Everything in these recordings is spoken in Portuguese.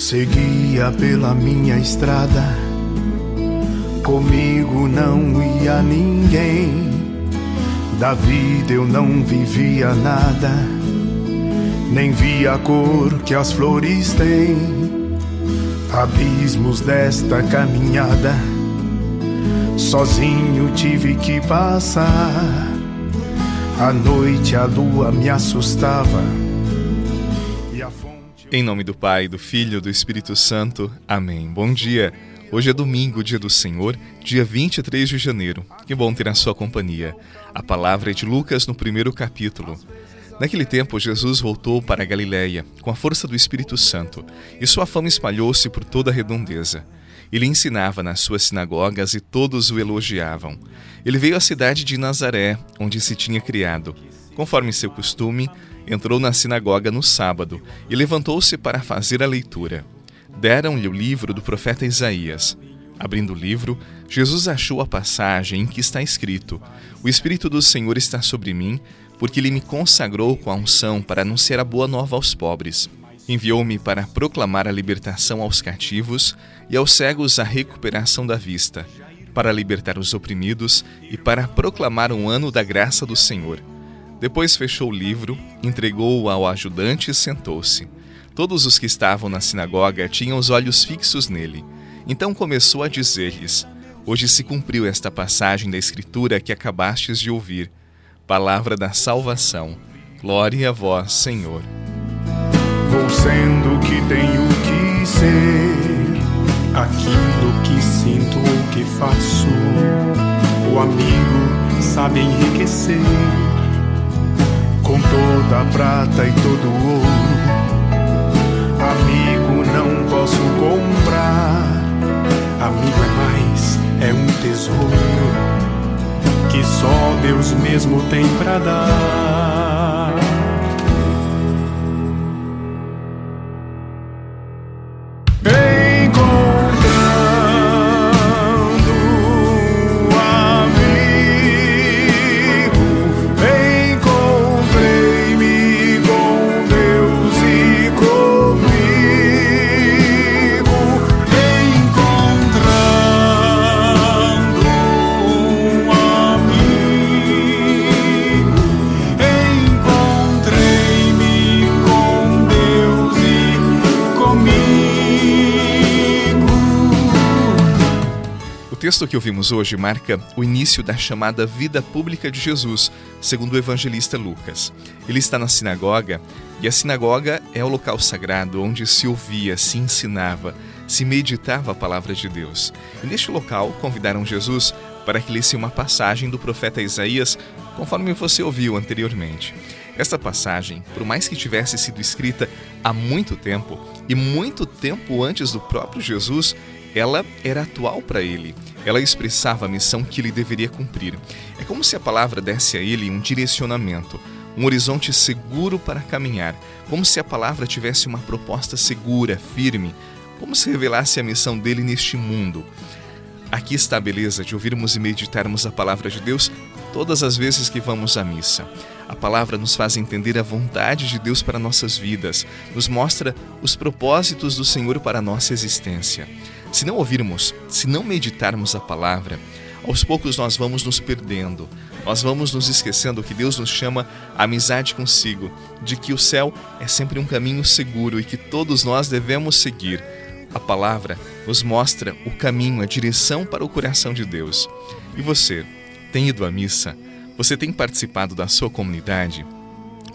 Seguia pela minha estrada, comigo não ia ninguém. Da vida eu não vivia nada, nem via a cor que as flores têm. Abismos desta caminhada, sozinho tive que passar. À noite a lua me assustava em nome do Pai, do Filho e do Espírito Santo. Amém. Bom dia. Hoje é domingo, dia do Senhor, dia 23 de janeiro. Que bom ter a sua companhia. A palavra é de Lucas no primeiro capítulo. Naquele tempo, Jesus voltou para a Galiléia com a força do Espírito Santo, e sua fama espalhou-se por toda a redondeza. Ele ensinava nas suas sinagogas e todos o elogiavam. Ele veio à cidade de Nazaré, onde se tinha criado. Conforme seu costume, entrou na sinagoga no sábado e levantou-se para fazer a leitura. Deram-lhe o livro do profeta Isaías. Abrindo o livro, Jesus achou a passagem em que está escrito: O Espírito do Senhor está sobre mim, porque ele me consagrou com a unção para anunciar a boa nova aos pobres. Enviou-me para proclamar a libertação aos cativos e aos cegos a recuperação da vista, para libertar os oprimidos e para proclamar um ano da graça do Senhor. Depois fechou o livro, entregou-o ao ajudante e sentou-se. Todos os que estavam na sinagoga tinham os olhos fixos nele. Então começou a dizer-lhes: Hoje se cumpriu esta passagem da Escritura que acabastes de ouvir. Palavra da salvação. Glória a vós, Senhor. Vou sendo o que tenho que ser, aquilo que sinto ou que faço. O amigo sabe enriquecer toda a prata e todo o ouro. Amigo não posso comprar, amigo é mais, é um tesouro que só Deus mesmo tem para dar. Texto que ouvimos hoje marca o início da chamada vida pública de Jesus, segundo o evangelista Lucas. Ele está na sinagoga e a sinagoga é o local sagrado onde se ouvia, se ensinava, se meditava a palavra de Deus. E neste local convidaram Jesus para que lesse uma passagem do profeta Isaías, conforme você ouviu anteriormente. Esta passagem, por mais que tivesse sido escrita há muito tempo e muito tempo antes do próprio Jesus, ela era atual para ele. Ela expressava a missão que ele deveria cumprir. É como se a palavra desse a ele um direcionamento, um horizonte seguro para caminhar, como se a palavra tivesse uma proposta segura, firme, como se revelasse a missão dele neste mundo. Aqui está a beleza de ouvirmos e meditarmos a palavra de Deus todas as vezes que vamos à missa. A palavra nos faz entender a vontade de Deus para nossas vidas, nos mostra os propósitos do Senhor para a nossa existência. Se não ouvirmos, se não meditarmos a palavra, aos poucos nós vamos nos perdendo, nós vamos nos esquecendo que Deus nos chama à amizade consigo, de que o céu é sempre um caminho seguro e que todos nós devemos seguir. A palavra nos mostra o caminho, a direção para o coração de Deus. E você, tem ido à missa? Você tem participado da sua comunidade?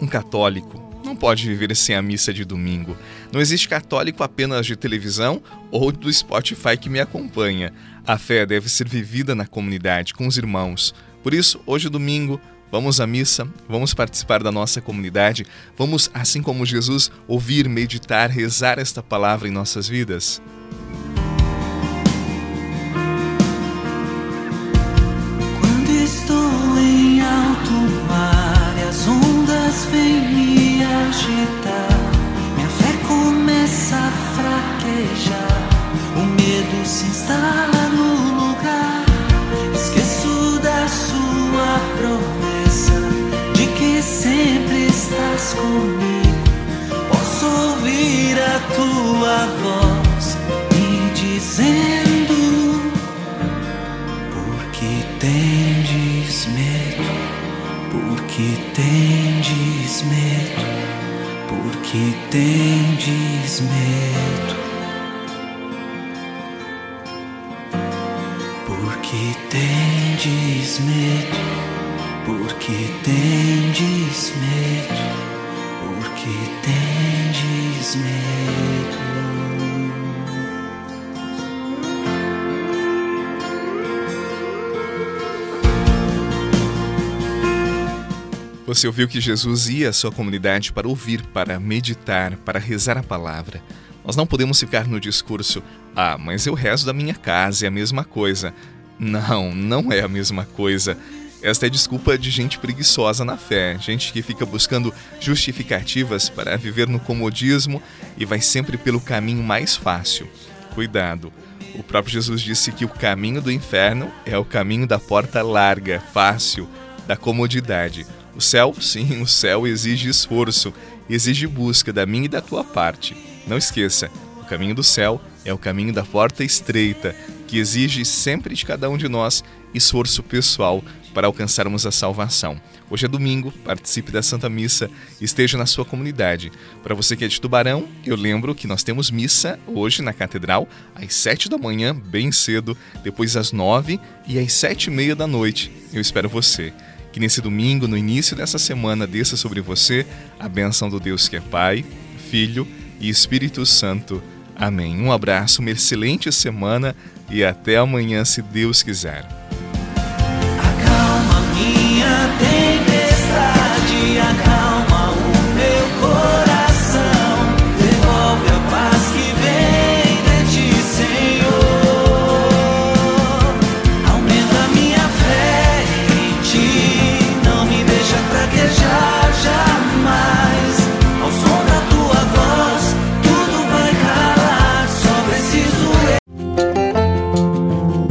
Um católico, não pode viver sem a missa de domingo. Não existe católico apenas de televisão ou do Spotify que me acompanha. A fé deve ser vivida na comunidade, com os irmãos. Por isso, hoje, domingo, vamos à missa, vamos participar da nossa comunidade, vamos, assim como Jesus, ouvir, meditar, rezar esta palavra em nossas vidas. Por que tendes medo? Por que tendes medo? Por que tendes medo? Você ouviu que Jesus ia à sua comunidade para ouvir, para meditar, para rezar a palavra. Nós não podemos ficar no discurso: ah, mas eu rezo da minha casa, é a mesma coisa. Não, não é a mesma coisa. Esta é desculpa de gente preguiçosa na fé, gente que fica buscando justificativas para viver no comodismo e vai sempre pelo caminho mais fácil. Cuidado! O próprio Jesus disse que o caminho do inferno é o caminho da porta larga, fácil, da comodidade. O céu, sim, o céu exige esforço, exige busca da minha e da tua parte. Não esqueça, o caminho do céu é o caminho da porta estreita, que exige sempre de cada um de nós esforço pessoal para alcançarmos a salvação. Hoje é domingo, participe da Santa Missa, esteja na sua comunidade. Para você que é de Tubarão, eu lembro que nós temos missa hoje na Catedral, às sete da manhã, bem cedo, depois às nove e às sete e meia da noite. Eu espero você. Que nesse domingo, no início dessa semana, desça sobre você a bênção do Deus que é Pai, Filho e Espírito Santo. Amém. Um abraço, uma excelente semana e até amanhã, se Deus quiser.